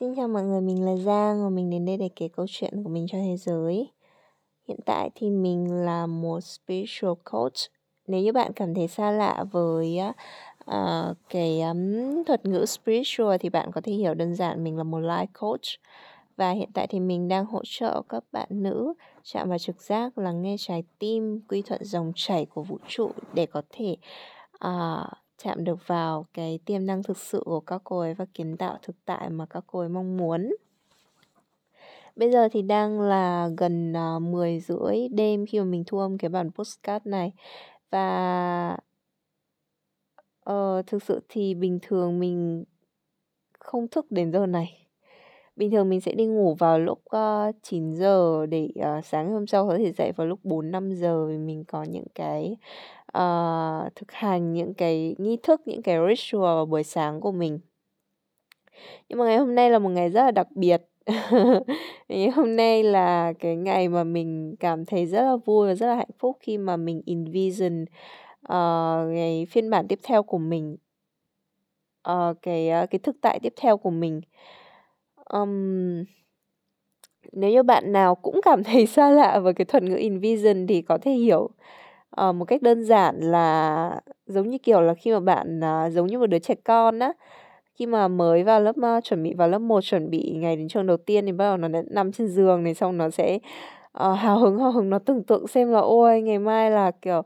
Xin chào mọi người, mình là Giang và mình đến đây để kể câu chuyện của mình cho thế giới. Hiện tại thì mình là một spiritual coach. Nếu như bạn cảm thấy xa lạ với uh, cái um, thuật ngữ spiritual thì bạn có thể hiểu đơn giản mình là một life coach. Và hiện tại thì mình đang hỗ trợ các bạn nữ chạm vào trực giác, lắng nghe trái tim, quy thuận dòng chảy của vũ trụ để có thể uh, chạm được vào cái tiềm năng thực sự của các cô ấy và kiến tạo thực tại mà các cô ấy mong muốn. Bây giờ thì đang là gần à, uh, 10 rưỡi đêm khi mà mình thu âm cái bản postcard này và uh, thực sự thì bình thường mình không thức đến giờ này bình thường mình sẽ đi ngủ vào lúc ờ, uh, 9 giờ để uh, sáng hôm sau có thể dậy vào lúc 4 5 giờ vì mình có những cái uh, thực hành những cái nghi thức những cái ritual vào buổi sáng của mình. Nhưng mà ngày hôm nay là một ngày rất là đặc biệt. Ngày hôm nay là cái ngày mà mình cảm thấy rất là vui và rất là hạnh phúc khi mà mình envision uh, ngày phiên bản tiếp theo của mình uh, cái uh, cái thực tại tiếp theo của mình um, nếu như bạn nào cũng cảm thấy xa lạ với cái thuật ngữ envision thì có thể hiểu. Uh, một cách đơn giản là giống như kiểu là khi mà bạn uh, giống như một đứa trẻ con á khi mà mới vào lớp uh, chuẩn bị vào lớp 1 chuẩn bị ngày đến trường đầu tiên thì bắt đầu nó nằm trên giường này xong nó sẽ uh, hào hứng hào hứng nó tưởng tượng xem là ôi ngày mai là kiểu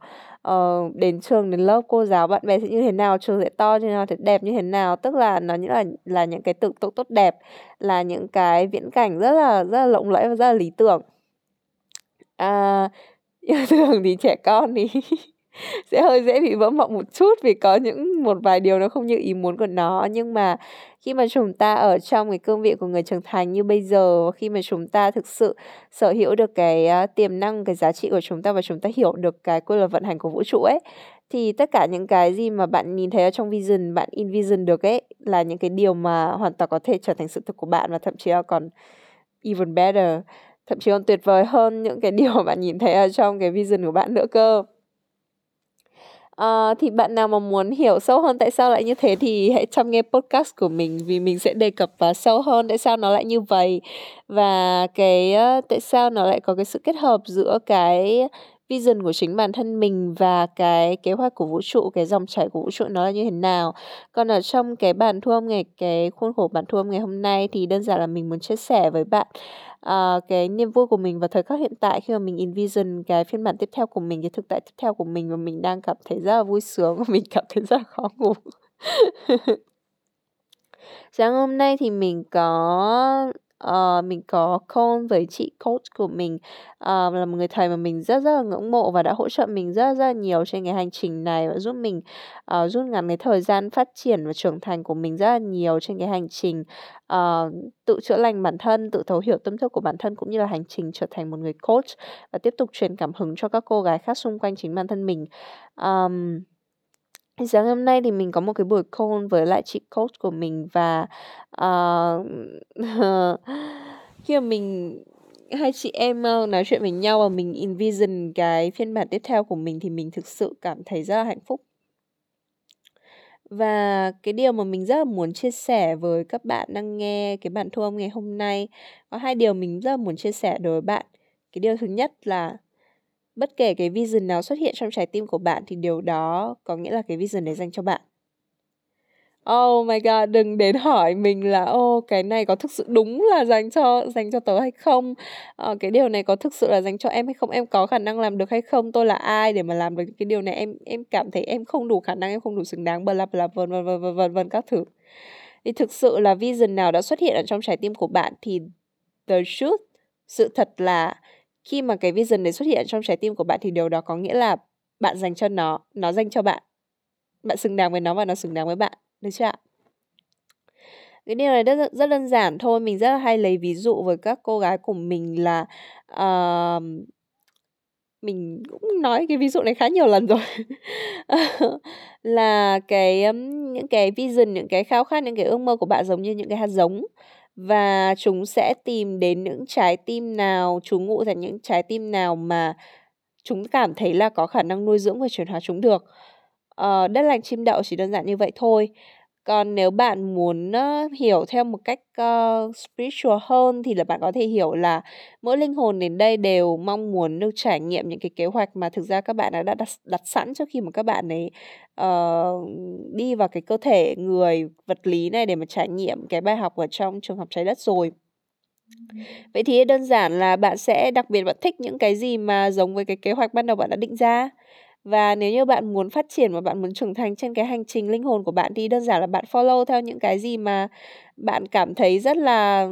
uh, đến trường đến lớp cô giáo bạn bè sẽ như thế nào trường sẽ to như thế nào sẽ đẹp như thế nào? Tức là nó những là là những cái tưởng tượng tốt đẹp là những cái viễn cảnh rất là rất là lộng lẫy và rất là lý tưởng. À thường thì trẻ con thì sẽ hơi dễ bị vỡ mộng một chút vì có những một vài điều nó không như ý muốn của nó. Nhưng mà khi mà chúng ta ở trong cái cương vị của người trưởng thành như bây giờ khi mà chúng ta thực sự sở hữu được cái uh, tiềm năng cái giá trị của chúng ta và chúng ta hiểu được cái quy luật vận hành của vũ trụ ấy thì tất cả những cái gì mà bạn nhìn thấy ở trong vision bạn envision được ấy là những cái điều mà hoàn toàn có thể trở thành sự thực của bạn và thậm chí là còn even better thậm chí còn tuyệt vời hơn những cái điều mà bạn nhìn thấy ở trong cái vision của bạn nữa cơ. Uh, thì bạn nào mà muốn hiểu sâu hơn tại sao lại như thế thì hãy chăm nghe podcast của mình vì mình sẽ đề cập vào sâu hơn tại sao nó lại như vậy. Và cái uh, tại sao nó lại có cái sự kết hợp giữa cái vision của chính bản thân mình và cái kế hoạch của vũ trụ cái dòng chảy của vũ trụ nó là như thế nào. Còn ở trong cái bản thu âm ngày cái khuôn khổ bản thu âm ngày hôm nay thì đơn giản là mình muốn chia sẻ với bạn uh, cái niềm vui của mình vào thời khắc hiện tại khi mà mình envision cái phiên bản tiếp theo của mình cái thực tại tiếp theo của mình và mình đang cảm thấy rất là vui sướng và mình cảm thấy rất là khó ngủ. Sáng hôm nay thì mình có uh, mình có con với chị coach của mình uh, là một người thầy mà mình rất rất là ngưỡng mộ và đã hỗ trợ mình rất rất là nhiều trên cái hành trình này và giúp mình uh, rút ngắn cái thời gian phát triển và trưởng thành của mình rất là nhiều trên cái hành trình uh, tự chữa lành bản thân tự thấu hiểu tâm thức của bản thân cũng như là hành trình trở thành một người coach và tiếp tục truyền cảm hứng cho các cô gái khác xung quanh chính bản thân mình. Um, sáng hôm nay thì mình có một cái buổi call với lại chị coach của mình và uh, khi mà mình hai chị em ờ, nói chuyện với nhau và mình envision cái phiên bản tiếp theo của mình thì mình thực sự cảm thấy rất là hạnh phúc. Và cái điều mà mình rất là muốn chia sẻ với các bạn đang nghe cái bản thu âm ngày hôm nay có hai điều mình rất là muốn chia sẻ đối với bạn. Cái điều thứ nhất là bất kể cái vision nào xuất hiện trong trái tim của bạn thì điều đó có nghĩa là cái vision này dành cho bạn Oh my god, đừng đến hỏi mình là ô oh, cái này có thực sự đúng là dành cho dành cho tớ hay không? Uh, cái điều này có thực sự là dành cho em hay không? Em có khả năng làm được hay không? Tôi là ai để mà làm được cái điều này? Em em cảm thấy em không đủ khả năng, em không đủ xứng đáng bla bla vân vân vân vân vân các thứ. Thì thực sự là vision nào đã xuất hiện ở trong trái tim của bạn thì the truth, sự thật là khi mà cái vision đấy xuất hiện trong trái tim của bạn thì điều đó có nghĩa là bạn dành cho nó nó dành cho bạn. Bạn xứng đáng với nó và nó xứng đáng với bạn được chưa ạ? Cái điều này rất rất đơn giản thôi mình rất là hay lấy ví dụ với các cô gái của mình là uh, mình cũng nói cái ví dụ này khá nhiều lần rồi. Là cái những cái vision những cái khao khát những cái ước mơ của bạn giống như những cái hạt giống và chúng sẽ tìm đến những trái tim nào trú ngụ tại những trái tim nào mà chúng cảm thấy là có khả năng nuôi dưỡng và chuyển hóa chúng được. Uh, đất lành chim đậu chỉ đơn giản như vậy thôi còn nếu bạn muốn uh, hiểu theo một cách uh, spiritual hơn thì là bạn có thể hiểu là mỗi linh hồn đến đây đều mong muốn được trải nghiệm những cái kế hoạch mà thực ra các bạn đã đặt, đặt sẵn trước khi mà các bạn ấy uh, đi vào cái cơ thể người vật lý này để mà trải nghiệm cái bài học ở trong trường học trái đất rồi. Vậy thì đơn giản là bạn sẽ đặc biệt bạn thích những cái gì mà giống với cái kế hoạch ban đầu bạn đã định ra. Và nếu như bạn muốn phát triển và bạn muốn trưởng thành trên cái hành trình linh hồn của bạn thì đơn giản là bạn follow theo những cái gì mà bạn cảm thấy rất là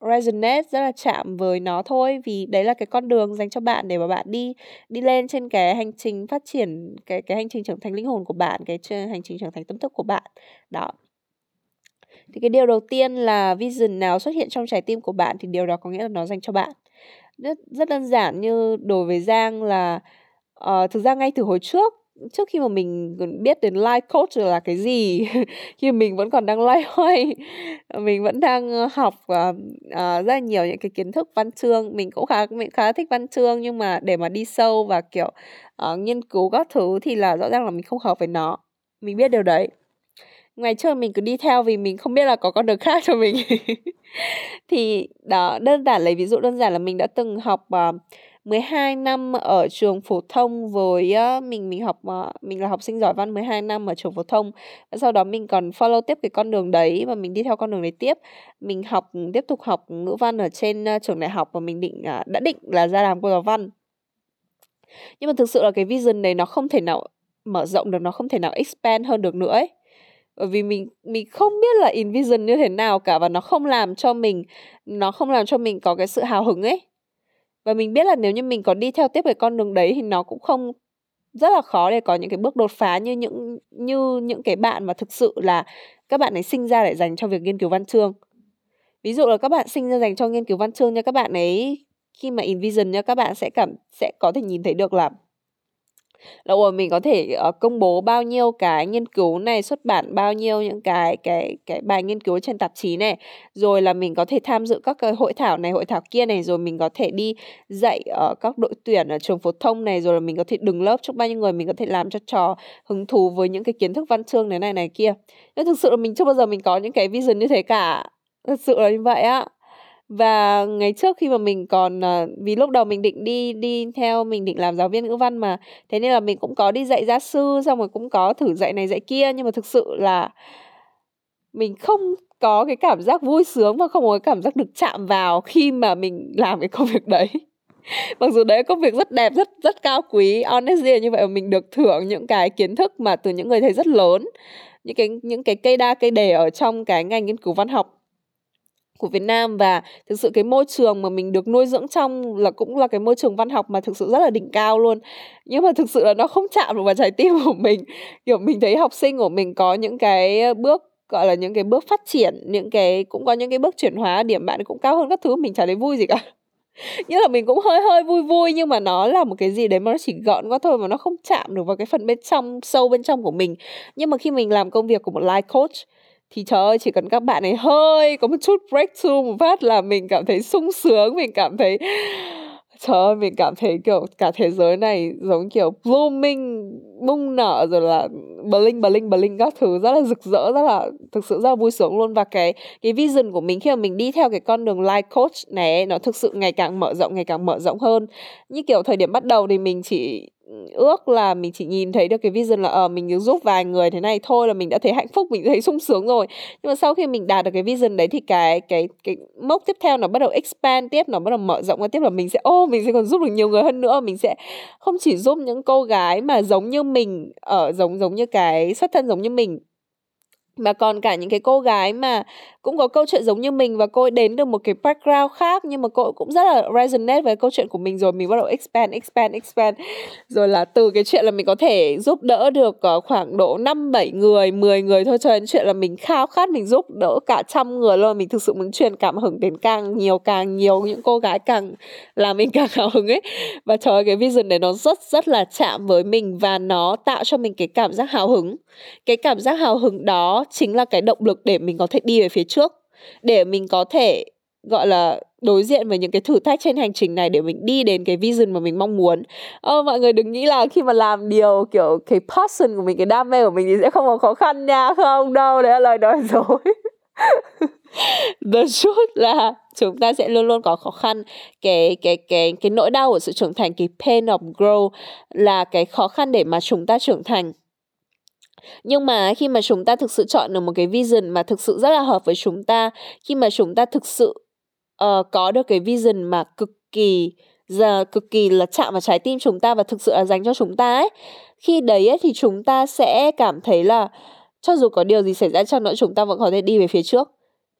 resonate, rất là chạm với nó thôi vì đấy là cái con đường dành cho bạn để mà bạn đi đi lên trên cái hành trình phát triển cái cái hành trình trưởng thành linh hồn của bạn, cái hành trình trưởng thành tâm thức của bạn. Đó. Thì cái điều đầu tiên là vision nào xuất hiện trong trái tim của bạn thì điều đó có nghĩa là nó dành cho bạn. Rất rất đơn giản như đối với Giang là uh, thực ra ngay từ hồi trước, trước khi mà mình biết đến life coach là cái gì, khi mình vẫn còn đang loay hoay, mình vẫn đang, ờ, học, uh, uh, rất là nhiều những cái kiến thức văn chương. Mình cũng khá mình khá thích văn chương nhưng mà để mà đi sâu và, kiểu, uh, nghiên cứu các thứ thì là rõ ràng là mình không hợp với nó. Mình biết điều đấy. Ngày trước mình cứ đi theo vì mình không biết là có con đường khác cho mình. Thì đó, đơn giản lấy ví dụ đơn giản là mình đã từng học, uh, 12 năm ở trường phổ thông với uh, mình mình học uh, mình là học sinh giỏi văn 12 năm ở trường phổ thông. Và sau đó mình còn follow tiếp cái con đường đấy và mình đi theo con đường đấy tiếp. Mình học tiếp tục học ngữ văn ở trên uh, trường đại học và mình định uh, đã định là ra làm cô giáo văn. Nhưng mà thực sự là cái vision này nó không thể nào mở rộng được nó không thể nào expand hơn được nữa ấy. Bởi vì mình mình không biết là envision như thế nào cả và nó không làm cho mình nó không làm cho mình có cái sự hào hứng ấy và mình biết là nếu như mình có đi theo tiếp cái con đường đấy thì nó cũng không, rất là khó để có những cái bước đột phá như những như những cái bạn mà thực sự là các bạn ấy sinh ra để dành cho việc nghiên cứu văn chương. Ví dụ là các bạn sinh ra dành cho nghiên cứu văn chương nha, các bạn ấy khi mà Invision nha, các bạn sẽ cảm, sẽ có thể nhìn thấy được là là ủa mình có thể uh, công bố bao nhiêu cái nghiên cứu này xuất bản bao nhiêu những cái cái cái bài nghiên cứu trên tạp chí này rồi là mình có thể tham dự các cái hội thảo này hội thảo kia này rồi mình có thể đi dạy ở các đội tuyển ở trường phổ thông này rồi là mình có thể đứng lớp trước bao nhiêu người mình có thể làm cho trò hứng thú với những cái kiến thức văn chương này này này kia. Nhưng thực sự là mình chưa bao giờ mình có những cái vision như thế cả. Thực sự là như vậy á và ngày trước khi mà mình còn uh, vì lúc đầu mình định đi đi theo mình định làm giáo viên ngữ văn mà thế nên là mình cũng có đi dạy gia sư xong rồi cũng có thử dạy này dạy kia nhưng mà thực sự là mình không có cái cảm giác vui sướng và không có cái cảm giác được chạm vào khi mà mình làm cái công việc đấy. Mặc dù đấy công việc rất đẹp rất rất cao quý honestly là như vậy mà mình được thưởng những cái kiến thức mà từ những người thầy rất lớn những cái những cái cây đa cây đề ở trong cái ngành nghiên cứu văn học của Việt Nam và thực sự cái môi trường mà mình được nuôi dưỡng trong là cũng là cái môi trường văn học mà thực sự rất là đỉnh cao luôn. Nhưng mà thực sự là nó không chạm được vào trái tim của mình. Kiểu, mình thấy học sinh của mình có những cái bước, gọi là, những cái bước phát triển, những cái, cũng có những cái bước chuyển hóa, điểm bạn cũng cao hơn các thứ, mình chả thấy vui gì cả. Như là mình cũng hơi hơi vui vui, nhưng mà nó là một cái gì đấy mà nó chỉ gọn quá thôi mà nó không chạm được vào cái phần bên trong, sâu bên trong của mình. Nhưng mà khi mình làm công việc của một life coach thì trời ơi, chỉ cần các bạn ấy hơi có một chút breakthrough một phát là mình cảm thấy sung sướng, mình cảm thấy, trời ơi, mình cảm thấy kiểu cả thế giới này giống kiểu blooming, bung nở rồi là bling bling bling các thứ, rất là rực rỡ, rất là thực sự rất là vui sướng luôn. Và cái cái vision của mình khi mà mình đi theo cái con đường life coach này nó thực sự ngày càng mở rộng, ngày càng mở rộng hơn. Như kiểu thời điểm bắt đầu thì mình chỉ ước là mình chỉ nhìn thấy được cái vision là ờ uh, mình giúp vài người thế này thôi là mình đã thấy hạnh phúc mình thấy sung sướng rồi. Nhưng mà sau khi mình đạt được cái vision đấy thì cái cái cái mốc tiếp theo nó bắt đầu expand tiếp nó bắt đầu mở rộng ra tiếp là mình sẽ ô oh, mình sẽ còn giúp được nhiều người hơn nữa. Mình sẽ không chỉ giúp những cô gái mà giống như mình ở giống giống như cái xuất thân giống như mình mà còn cả những cái cô gái mà cũng có câu chuyện giống như mình và cô ấy đến được một cái background khác nhưng mà cô cũng rất là resonate với câu chuyện của mình rồi mình bắt đầu expand expand expand rồi là từ cái chuyện là mình có thể giúp đỡ được ờ, khoảng độ 5 7 người, 10 người thôi cho đến chuyện là mình khao khát mình giúp đỡ cả trăm người luôn, mình thực sự muốn truyền cảm hứng đến càng nhiều càng nhiều những cô gái càng làm mình càng hào hứng ấy. Và trời ơi cái vision này nó rất rất là chạm với mình và nó tạo cho mình cái cảm giác hào hứng. Cái cảm giác hào hứng đó chính là cái động lực để mình có thể đi về phía trước để mình có thể gọi là đối diện với những cái thử thách trên hành trình này để mình đi đến cái vision mà mình mong muốn. Ờ, mọi người đừng nghĩ là khi mà làm điều kiểu cái passion của mình cái đam mê của mình thì sẽ không có khó khăn nha không đâu đấy là lời nói dối. The truth là chúng ta sẽ luôn luôn có khó khăn. Cái cái cái cái nỗi đau của sự trưởng thành cái pain of grow là cái khó khăn để mà chúng ta trưởng thành nhưng mà khi mà chúng ta thực sự chọn được một cái vision mà thực sự rất là hợp với chúng ta khi mà chúng ta thực sự uh, có được cái vision mà cực kỳ giờ cực kỳ là chạm vào trái tim chúng ta và thực sự là dành cho chúng ta ấy khi đấy ấy, thì chúng ta sẽ cảm thấy là cho dù có điều gì xảy ra chăng nữa chúng ta vẫn có thể đi về phía trước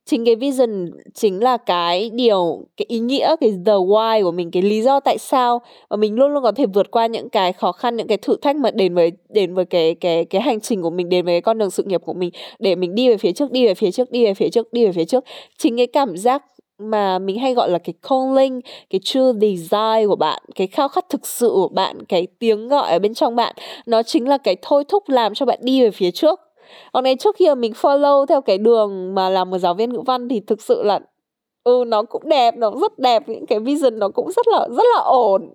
chính cái vision chính là cái điều cái ý nghĩa cái the why của mình cái lý do tại sao và mình luôn luôn có thể vượt qua những cái khó khăn những cái thử thách mà đến với đến với cái cái cái hành trình của mình đến với cái con đường sự nghiệp của mình để mình đi về phía trước đi về phía trước đi về phía trước đi về phía trước. Chính cái cảm giác mà mình hay gọi là cái calling, cái true desire của bạn, cái khao khát thực sự của bạn, cái tiếng gọi ở bên trong bạn, nó chính là cái thôi thúc làm cho bạn đi về phía trước còn này trước khi mà mình follow theo cái đường mà làm một giáo viên ngữ văn thì thực sự là ừ nó cũng đẹp, nó rất đẹp, những cái vision nó cũng rất là rất là ổn,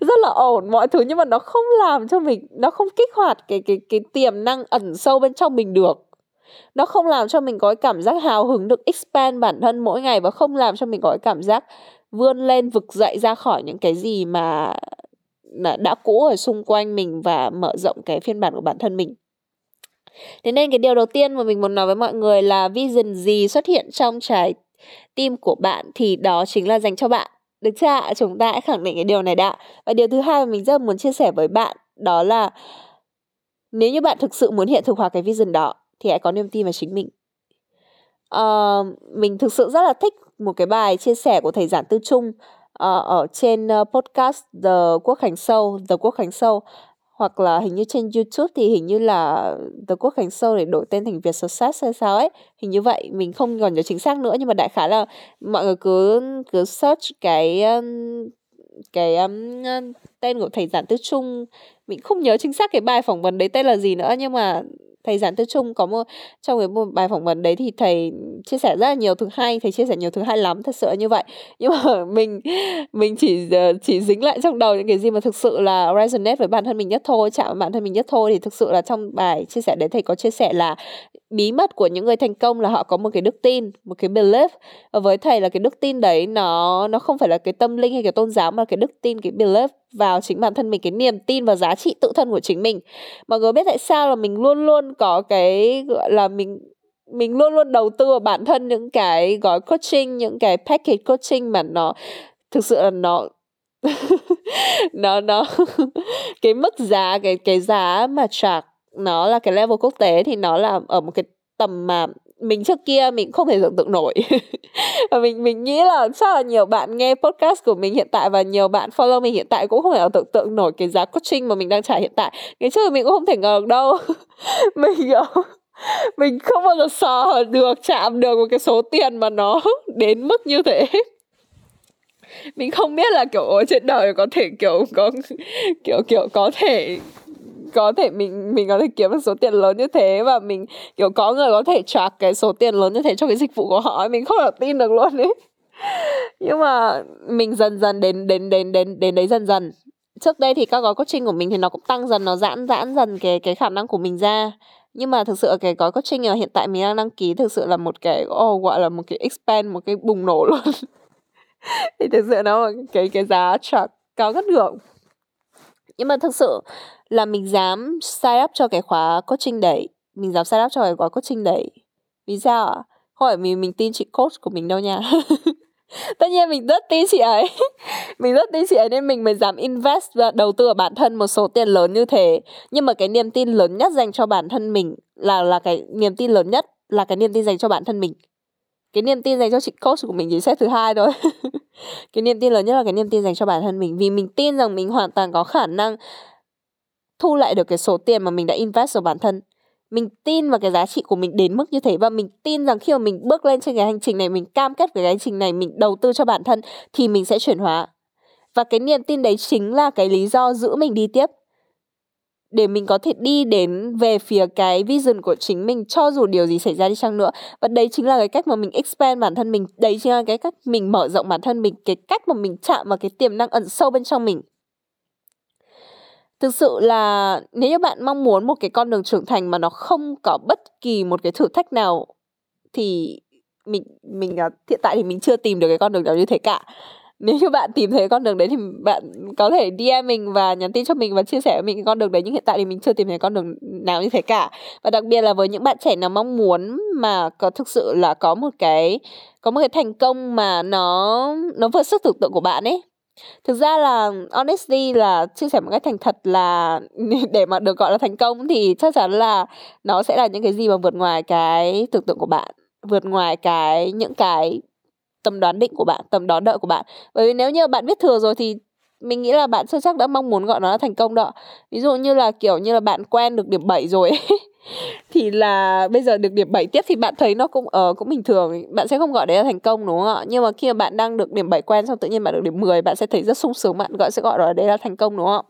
rất là ổn, mọi thứ. Nhưng mà nó không làm cho mình, nó không kích hoạt cái cái cái tiềm năng ẩn sâu bên trong mình được. Nó không làm cho mình có cái cảm giác hào hứng được expand bản thân mỗi ngày và không làm cho mình có cái cảm giác vươn lên, vực dậy ra khỏi những cái gì mà đã cũ ở xung quanh mình và mở rộng cái phiên bản của bản thân mình. Thế nên cái điều đầu tiên mà mình muốn nói với mọi người là vision gì xuất hiện trong trái tim của bạn thì đó chính là dành cho bạn. Được chưa ạ? Chúng ta hãy khẳng định cái điều này đã. Và điều thứ hai mà mình rất muốn chia sẻ với bạn đó là nếu như bạn thực sự muốn hiện thực hóa cái vision đó thì hãy có niềm tin vào chính mình. Uh, mình thực sự rất là thích một cái bài chia sẻ của thầy giản tư trung uh, ở trên uh, podcast The Quốc Khánh Show, The Quốc Khánh Show hoặc là hình như trên YouTube thì hình như là The Quốc Khánh Show để đổi tên thành Việt Success hay sao ấy hình như vậy mình không còn nhớ chính xác nữa nhưng mà đại khái là mọi người cứ cứ search cái cái um, tên của thầy giảng tư trung mình không nhớ chính xác cái bài phỏng vấn đấy tên là gì nữa nhưng mà thầy giản tư trung có một, trong cái một bài phỏng vấn đấy thì thầy chia sẻ rất là nhiều thứ hay, thầy chia sẻ nhiều thứ hay lắm, thật sự như vậy. Nhưng mà mình mình chỉ ờ, chỉ dính lại trong đầu những cái gì mà thực sự là resonate với bản thân mình nhất thôi, chạm vào bản thân mình nhất thôi. Thì thực sự là trong bài chia sẻ đấy thầy có chia sẻ là bí mật của những người thành công là họ có một cái đức tin, một cái belief. Và với thầy là cái đức tin đấy nó nó không phải là cái tâm linh hay cái tôn giáo, mà là cái đức tin, cái belief vào chính bản thân mình, cái niềm tin và giá trị tự thân của chính mình. Mọi người biết tại sao là mình luôn luôn có cái, gọi là, mình mình luôn luôn đầu tư vào bản thân những cái gói coaching, những cái package coaching mà nó, thực sự là nó nó nó cái mức giá, cái cái giá mà trả nó là cái level quốc tế thì nó là ở một cái tầm mà mình trước kia mình không thể tưởng tượng nổi. Và mình mình nghĩ là chắc là nhiều bạn nghe podcast của mình hiện tại và nhiều bạn follow mình hiện tại cũng không thể tưởng tượng nổi cái giá coaching mà mình đang trả hiện tại. Ngày trước mình cũng không thể ngờ được đâu. Mình mình không bao giờ sờ được, chạm được một cái số tiền mà nó đến mức như thế. Mình không biết là, kiểu, ở trên đời có thể, kiểu, có, kiểu kiểu, có thể có thể mình mình có thể kiếm được số tiền lớn như thế và mình kiểu có người có thể trả cái số tiền lớn như thế cho cái dịch vụ của họ mình không thể tin được luôn ấy. Nhưng mà mình dần dần đến đến đến đến đến đấy dần dần. Trước đây thì các gói coaching của mình thì nó cũng tăng dần nó giãn giãn dần cái cái khả năng của mình ra. Nhưng mà thực sự cái gói coaching mà hiện tại mình đang đăng ký thực sự là một cái oh, gọi là một cái expand một cái bùng nổ luôn. Thì thực sự nó cái cái giá trả cao ngất ngưỡng nhưng mà thực sự là mình dám sign up cho cái khóa coaching đấy, mình dám sign up cho cái khóa coaching đấy. Vì sao ạ? Không phải mình mình tin chị coach của mình đâu nha. Tất nhiên mình rất tin chị ấy. Mình rất tin chị ấy nên mình mới dám invest và đầu tư ở bản thân một số tiền lớn như thế. Nhưng mà cái niềm tin lớn nhất dành cho bản thân mình là là cái niềm tin lớn nhất là cái niềm tin dành cho bản thân mình cái niềm tin dành cho chị coach của mình chỉ xếp thứ hai thôi. Cái niềm tin lớn nhất là cái niềm tin dành cho bản thân mình, vì mình tin rằng mình hoàn toàn có khả năng thu lại được cái số tiền mà mình đã invest vào bản thân. Mình tin vào cái giá trị của mình đến mức như thế và mình tin rằng khi mà mình bước lên trên cái hành trình này, mình cam kết với cái hành trình này, mình đầu tư cho bản thân thì mình sẽ chuyển hóa. Và cái niềm tin đấy chính là cái lý do giữ mình đi tiếp để mình có thể đi đến về phía cái vision của chính mình, cho dù điều gì xảy ra đi chăng nữa. Và đấy chính là cái cách mà mình expand bản thân mình. Đấy chính là cái cách mình mở rộng bản thân mình, cái cách mà mình chạm vào cái tiềm năng ẩn sâu bên trong mình. Thực sự là nếu như bạn mong muốn một cái con đường trưởng thành mà nó không có bất kỳ một cái thử thách nào, thì mình mình à, hiện tại thì mình chưa tìm được cái con đường nào như thế cả nếu như bạn tìm thấy con đường đấy thì bạn có thể DM mình và nhắn tin cho mình và chia sẻ với mình cái con đường đấy, nhưng hiện tại thì mình chưa tìm thấy con đường nào như thế cả. Và đặc biệt là với những bạn trẻ nào mong muốn mà có thực sự là có một cái, có một cái thành công mà nó nó vượt sức tưởng tượng của bạn ấy. Thực ra là honestly là chia sẻ một cách thành thật là để mà được gọi là thành công thì chắc chắn là nó sẽ là những cái gì mà vượt ngoài cái tưởng tượng của bạn, vượt ngoài cái, những cái tầm đoán định của bạn tầm đoán đợi của bạn. Bởi vì nếu như bạn biết thừa rồi thì mình nghĩ là bạn sâu sắc đã mong muốn gọi nó là thành công đó. Ví dụ như là kiểu như là bạn quen được điểm 7 rồi thì là bây giờ được điểm 7 tiếp thì bạn thấy nó cũng ở uh, cũng bình thường. Bạn sẽ không gọi đấy là thành công đúng không ạ? Nhưng mà khi mà bạn đang được điểm 7 quen xong tự nhiên bạn được điểm 10 bạn sẽ thấy rất sung sướng bạn gọi sẽ gọi đó đấy là thành công đúng không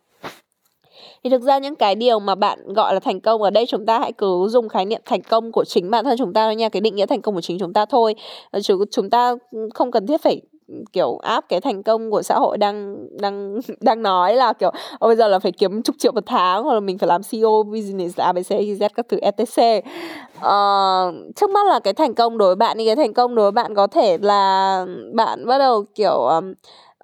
thì thực ra những cái điều mà bạn gọi là thành công ở đây chúng ta hãy cứ dùng khái niệm thành công của chính bản thân chúng ta thôi nha cái định nghĩa thành công của chính chúng ta thôi. Ờ, chúng chúng ta không cần thiết phải kiểu áp cái thành công của xã hội đang đang đang nói là kiểu oh, bây giờ là phải kiếm chục triệu một tháng hoặc là mình phải làm CEO business ABC Z các thứ etc uh, ờ, trước mắt là cái thành công đối với bạn thì cái thành công đối với bạn có thể là bạn bắt đầu kiểu um,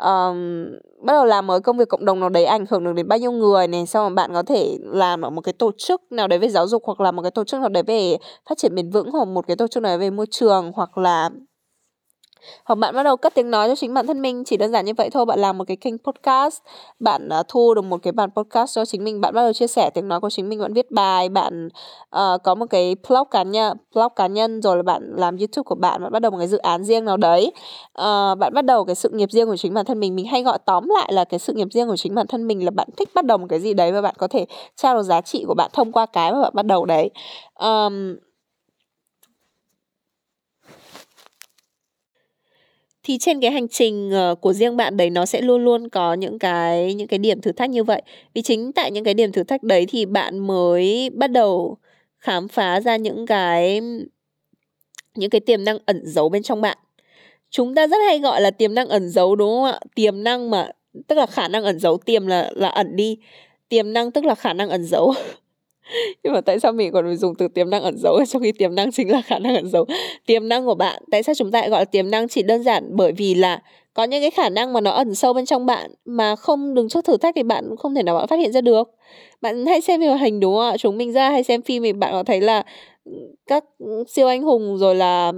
um, bắt đầu làm ở công việc cộng đồng nào đấy ảnh hưởng được đến bao nhiêu người này xong rồi bạn có thể làm ở một cái tổ chức nào đấy về giáo dục hoặc là một cái tổ chức nào đấy về phát triển bền vững hoặc một cái tổ chức nào đấy về môi trường hoặc là hoặc bạn bắt đầu cất tiếng nói cho chính bản thân mình chỉ đơn giản như vậy thôi bạn làm một cái kênh podcast bạn uh, thu được một cái bản podcast cho chính mình bạn bắt đầu chia sẻ tiếng nói của chính mình bạn viết bài bạn uh, có một cái blog cá nhân blog cá nhân rồi là bạn làm youtube của bạn bạn bắt đầu một cái dự án riêng nào đấy. Uh, bạn bắt đầu cái sự nghiệp riêng của chính bản thân mình mình hay gọi tóm lại là cái sự nghiệp riêng của chính bản thân mình là bạn thích bắt đầu một cái gì đấy và bạn có thể trao được giá trị của bạn thông qua cái mà bạn bắt đầu đấy. Um, thì trên cái hành trình ờ, của riêng bạn đấy nó sẽ luôn luôn có những cái những cái điểm thử thách như vậy. Vì chính tại những cái điểm thử thách đấy thì bạn mới bắt đầu khám phá ra những cái những cái tiềm năng ẩn giấu bên trong bạn. Chúng ta rất hay gọi là tiềm năng ẩn giấu, đúng không ạ? Tiềm năng mà, tức là khả năng ẩn giấu, tiềm là là ẩn đi. Tiềm năng tức là khả năng ẩn giấu. nhưng mà tại sao mình còn phải dùng từ tiềm năng ẩn giấu? Trong khi tiềm năng chính là khả năng ẩn giấu. Tiềm năng của bạn, tại sao chúng ta lại gọi là tiềm năng chỉ đơn giản? Bởi vì là có những cái khả năng mà nó ẩn sâu bên trong bạn mà không đứng trước thử thách thì bạn không thể nào bạn phát hiện ra được. Bạn hay xem phim hoạt hình, đúng không ạ? Chúng mình ra hay xem phim thì bạn có thấy là các siêu anh hùng, rồi là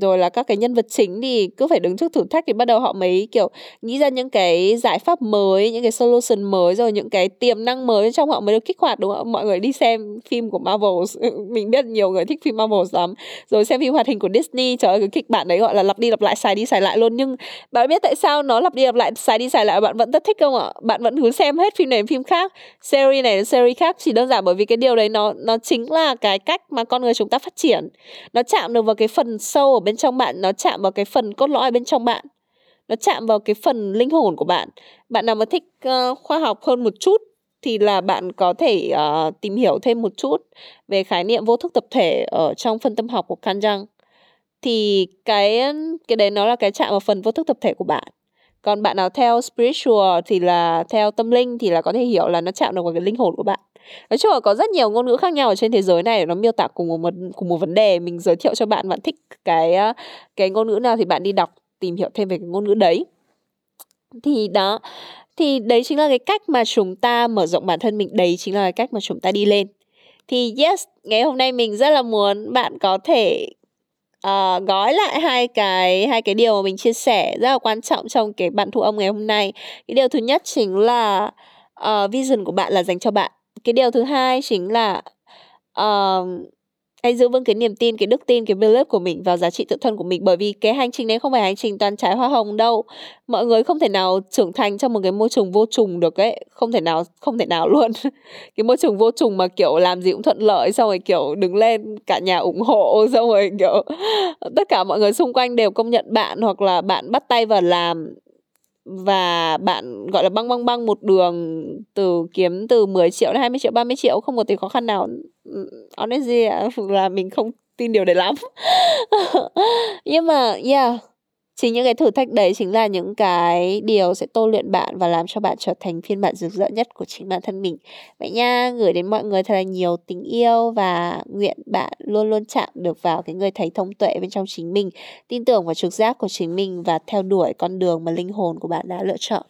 rồi là các cái nhân vật chính thì cứ phải đứng trước thử thách thì bắt đầu họ mới, kiểu, nghĩ ra những cái giải pháp mới, những cái solution mới, rồi những cái tiềm năng mới trong họ mới được kích hoạt, đúng không mọi người đi xem phim của Marvel mình biết nhiều người thích phim Marvel lắm. Rồi xem phim hoạt hình của Disney, trời ơi, cái kịch bản đấy gọi là lặp đi lặp lại, xài đi xài lại luôn. Nhưng bạn biết tại sao nó lặp đi lặp lại, xài đi xài lại, bạn vẫn rất thích không ạ? Bạn vẫn cứ xem hết phim này phim khác, series này series khác chỉ đơn giản bởi vì cái điều đấy nó nó chính là cái cách mà con con người chúng ta phát triển. Nó chạm được vào cái phần sâu ở bên trong bạn nó chạm vào cái phần cốt lõi bên trong bạn. Nó chạm vào cái phần linh hồn của bạn. Bạn nào mà thích uh, khoa học hơn một chút thì là bạn có thể uh, tìm hiểu thêm một chút về khái niệm vô thức tập thể ở trong phân tâm học của Kanjang. Thì cái cái đấy nó là cái chạm vào phần vô thức tập thể của bạn. Còn bạn nào theo spiritual thì là theo tâm linh thì là có thể hiểu là nó chạm được vào cái linh hồn của bạn nói chung là có rất nhiều ngôn ngữ khác nhau ở trên thế giới này để nó miêu tả cùng một cùng một vấn đề. Mình giới thiệu cho bạn bạn thích cái ờ, cái ngôn ngữ nào thì bạn đi đọc tìm hiểu thêm về cái ngôn ngữ đấy. Thì đó thì đấy chính là cái cách mà chúng ta mở rộng bản thân mình. Đấy chính là cái cách mà chúng ta đi lên. Thì yes ngày hôm nay mình rất là muốn bạn có thể uh, gói lại hai cái hai cái điều mà mình chia sẻ rất là quan trọng trong cái bản thu âm ngày hôm nay. Cái điều thứ nhất chính là uh, vision của bạn là dành cho bạn cái điều thứ hai chính là uh, hãy giữ vững cái niềm tin cái đức tin cái belief của mình vào giá trị tự thân của mình. Bởi vì cái hành trình đấy không phải hành trình toàn trái hoa hồng đâu. Mọi người không thể nào trưởng thành trong một cái môi trường vô trùng được ấy. Không thể nào không thể nào luôn. Cái môi trường vô trùng mà kiểu làm gì cũng thuận lợi xong rồi kiểu đứng lên cả nhà ủng hộ xong rồi kiểu tất cả mọi người xung quanh đều công nhận bạn hoặc là bạn bắt tay vào làm và bạn, gọi là, băng băng băng một đường từ kiếm từ 10 triệu đến 20 triệu 30 triệu không có tí khó khăn nào. Ừ, honestly à, là mình không tin điều đấy lắm. Nhưng mà, yeah chính những cái thử thách đấy chính là những cái điều sẽ tôi luyện bạn và làm cho bạn trở thành phiên bản rực rỡ nhất của chính bản thân mình. Vậy nha, gửi đến mọi người thật là nhiều tình yêu và nguyện bạn luôn luôn chạm được vào cái người thầy thông tuệ bên trong chính mình, tin tưởng vào trực giác của chính mình và theo đuổi con đường mà linh hồn của bạn đã lựa chọn.